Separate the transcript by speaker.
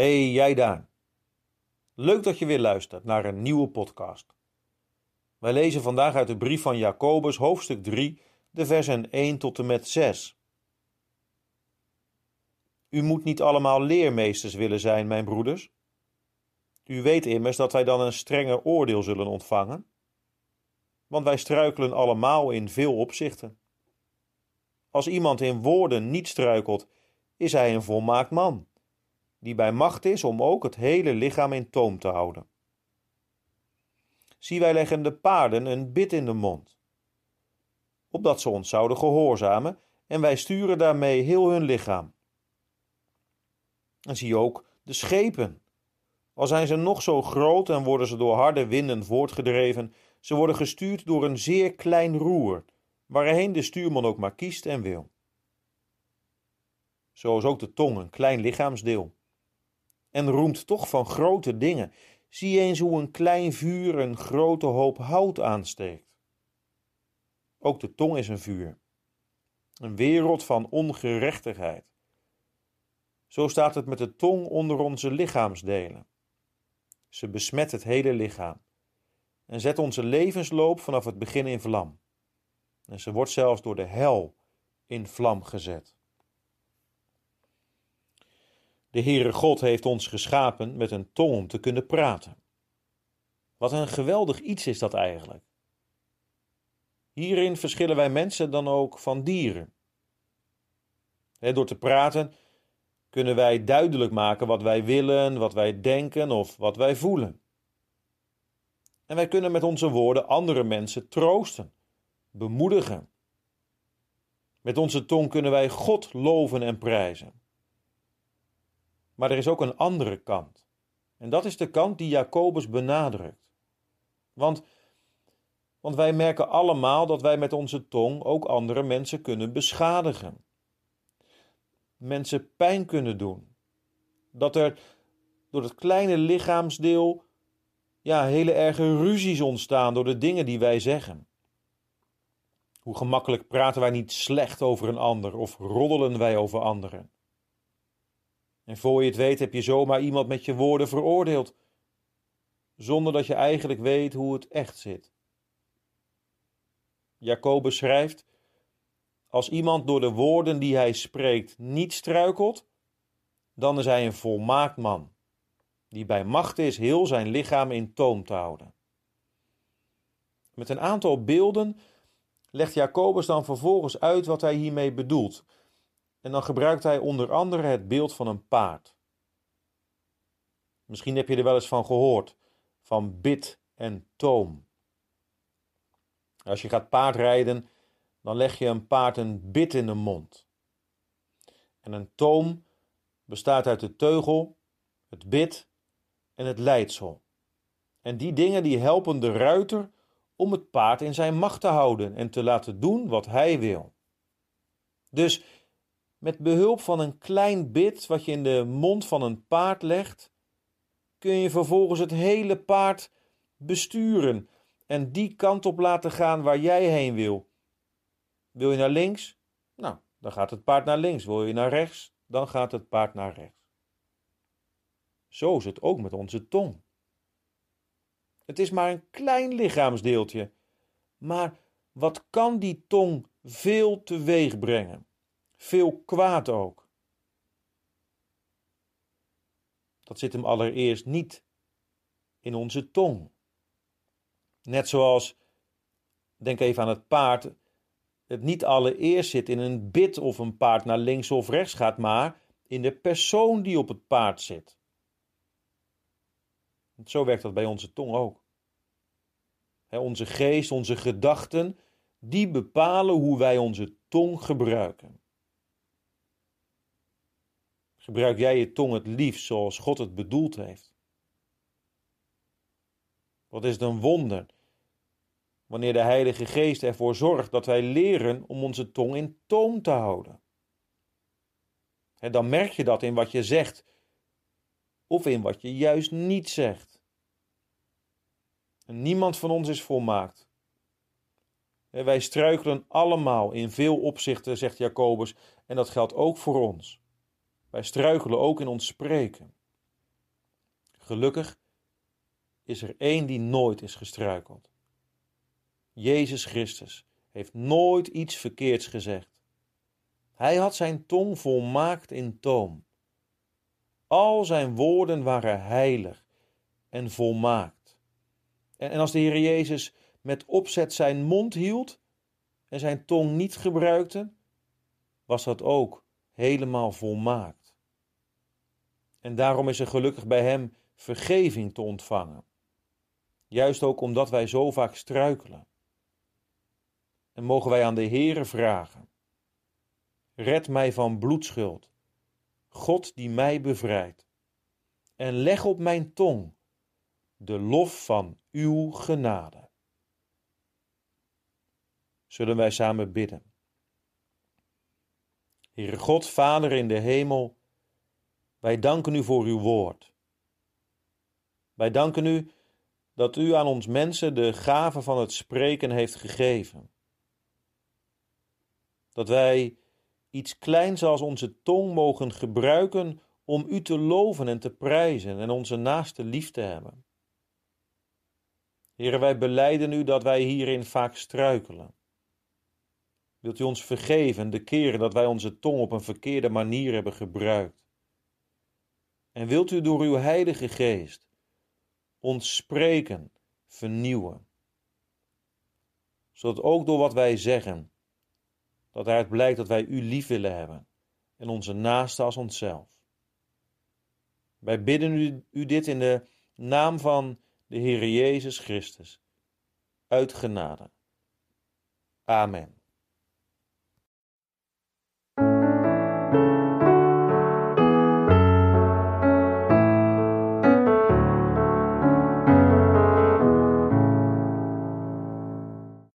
Speaker 1: Hey, jij daar. Leuk dat je weer luistert naar een nieuwe podcast. Wij lezen vandaag uit de brief van Jacobus, hoofdstuk 3, de versen 1 tot en met 6. U moet niet allemaal leermeesters willen zijn, mijn broeders. U weet immers dat wij dan een strenger oordeel zullen ontvangen, want wij struikelen allemaal in veel opzichten. Als iemand in woorden niet struikelt, is hij een volmaakt man die bij macht is om ook het hele lichaam in toom te houden. Zie, wij leggen de paarden een bit in de mond, opdat ze ons zouden gehoorzamen, en wij sturen daarmee heel hun lichaam. En zie ook de schepen. Al zijn ze nog zo groot en worden ze door harde winden voortgedreven, ze worden gestuurd door een zeer klein roer, waarheen de stuurman ook maar kiest en wil. Zo is ook de tong een klein lichaamsdeel en roemt toch van grote dingen. Zie eens hoe een klein vuur een grote hoop hout aansteekt. Ook de tong is een vuur, een wereld van ongerechtigheid. Zo staat het met de tong onder onze lichaamsdelen. Ze besmet het hele lichaam en zet onze levensloop vanaf het begin in vlam. En ze wordt zelfs door de hel in vlam gezet. De Heere God heeft ons geschapen met een tong om te kunnen praten. Wat een geweldig iets is dat eigenlijk. Hierin verschillen wij mensen dan ook van dieren. door te praten kunnen wij duidelijk maken wat wij willen, wat wij denken of wat wij voelen. En wij kunnen met onze woorden andere mensen troosten, bemoedigen. Met onze tong kunnen wij God loven en prijzen. Maar er is ook een andere kant. En dat is de kant die Jacobus benadrukt. Want, want wij merken allemaal dat wij met onze tong ook andere mensen kunnen beschadigen. Mensen pijn kunnen doen. Dat er door het kleine lichaamsdeel ja, hele erge ruzies ontstaan door de dingen die wij zeggen. Hoe gemakkelijk praten wij niet slecht over een ander of roddelen wij over anderen. En voor je het weet heb je zomaar iemand met je woorden veroordeeld, zonder dat je eigenlijk weet hoe het echt zit. Jacobus schrijft: Als iemand door de woorden die hij spreekt niet struikelt, dan is hij een volmaakt man, die bij macht is heel zijn lichaam in toom te houden. Met een aantal beelden legt Jacobus dan vervolgens uit wat hij hiermee bedoelt. En dan gebruikt hij onder andere het beeld van een paard. Misschien heb je er wel eens van gehoord, van bit en toom. Als je gaat paardrijden, dan leg je een paard een bit in de mond. En een toom bestaat uit de teugel, het bit en het leidsel. En die dingen die helpen de ruiter om het paard in zijn macht te houden en te laten doen wat hij wil. Dus met behulp van een klein bit wat je in de mond van een paard legt, kun je vervolgens het hele paard besturen en die kant op laten gaan waar jij heen wil. Wil je naar links? Nou, dan gaat het paard naar links. Wil je naar rechts? Dan gaat het paard naar rechts. Zo is het ook met onze tong. Het is maar een klein lichaamsdeeltje, maar wat kan die tong veel teweeg brengen? Veel kwaad ook. Dat zit hem allereerst niet in onze tong. Net zoals, denk even aan het paard, het niet allereerst zit in een bit of een paard naar links of rechts gaat, maar in de persoon die op het paard zit. Zo werkt dat bij onze tong ook. onze geest, onze gedachten, die bepalen hoe wij onze tong gebruiken. Gebruik jij je tong het liefst zoals God het bedoeld heeft? Wat is het een wonder wanneer de Heilige Geest ervoor zorgt dat wij leren om onze tong in toom te houden. En dan merk je dat in wat je zegt of in wat je juist niet zegt. En niemand van ons is volmaakt. wij struikelen allemaal in veel opzichten, zegt Jacobus, en dat geldt ook voor ons. Wij struikelen ook in ons spreken. Gelukkig is er één die nooit is gestruikeld. Jezus Christus heeft nooit iets verkeerds gezegd. Hij had zijn tong volmaakt in toom. Al zijn woorden waren heilig en volmaakt. En, als de Heer Jezus met opzet zijn mond hield en zijn tong niet gebruikte, was dat ook helemaal volmaakt. En daarom is er gelukkig bij Hem vergeving te ontvangen. Juist ook omdat wij zo vaak struikelen. En mogen wij aan de Heere vragen: Red mij van bloedschuld, God die mij bevrijdt, en leg op mijn tong de lof van uw genade. Zullen wij samen bidden? Heere God, Vader in de hemel, wij danken u voor uw woord. Wij danken u dat u aan ons mensen de gave van het spreken heeft gegeven. Dat wij iets kleins als onze tong mogen gebruiken om u te loven en te prijzen en onze naaste lief te hebben. Heren, wij beleiden u dat wij hierin vaak struikelen. Wilt u ons vergeven de keren dat wij onze tong op een verkeerde manier hebben gebruikt? En wilt u door uw Heilige Geest ons spreken, vernieuwen? Zodat ook door wat wij zeggen, dat uit blijkt dat wij u lief willen hebben en onze naaste als onszelf. Wij bidden u, u dit in de naam van de Heer Jezus Christus, uit genade. Amen.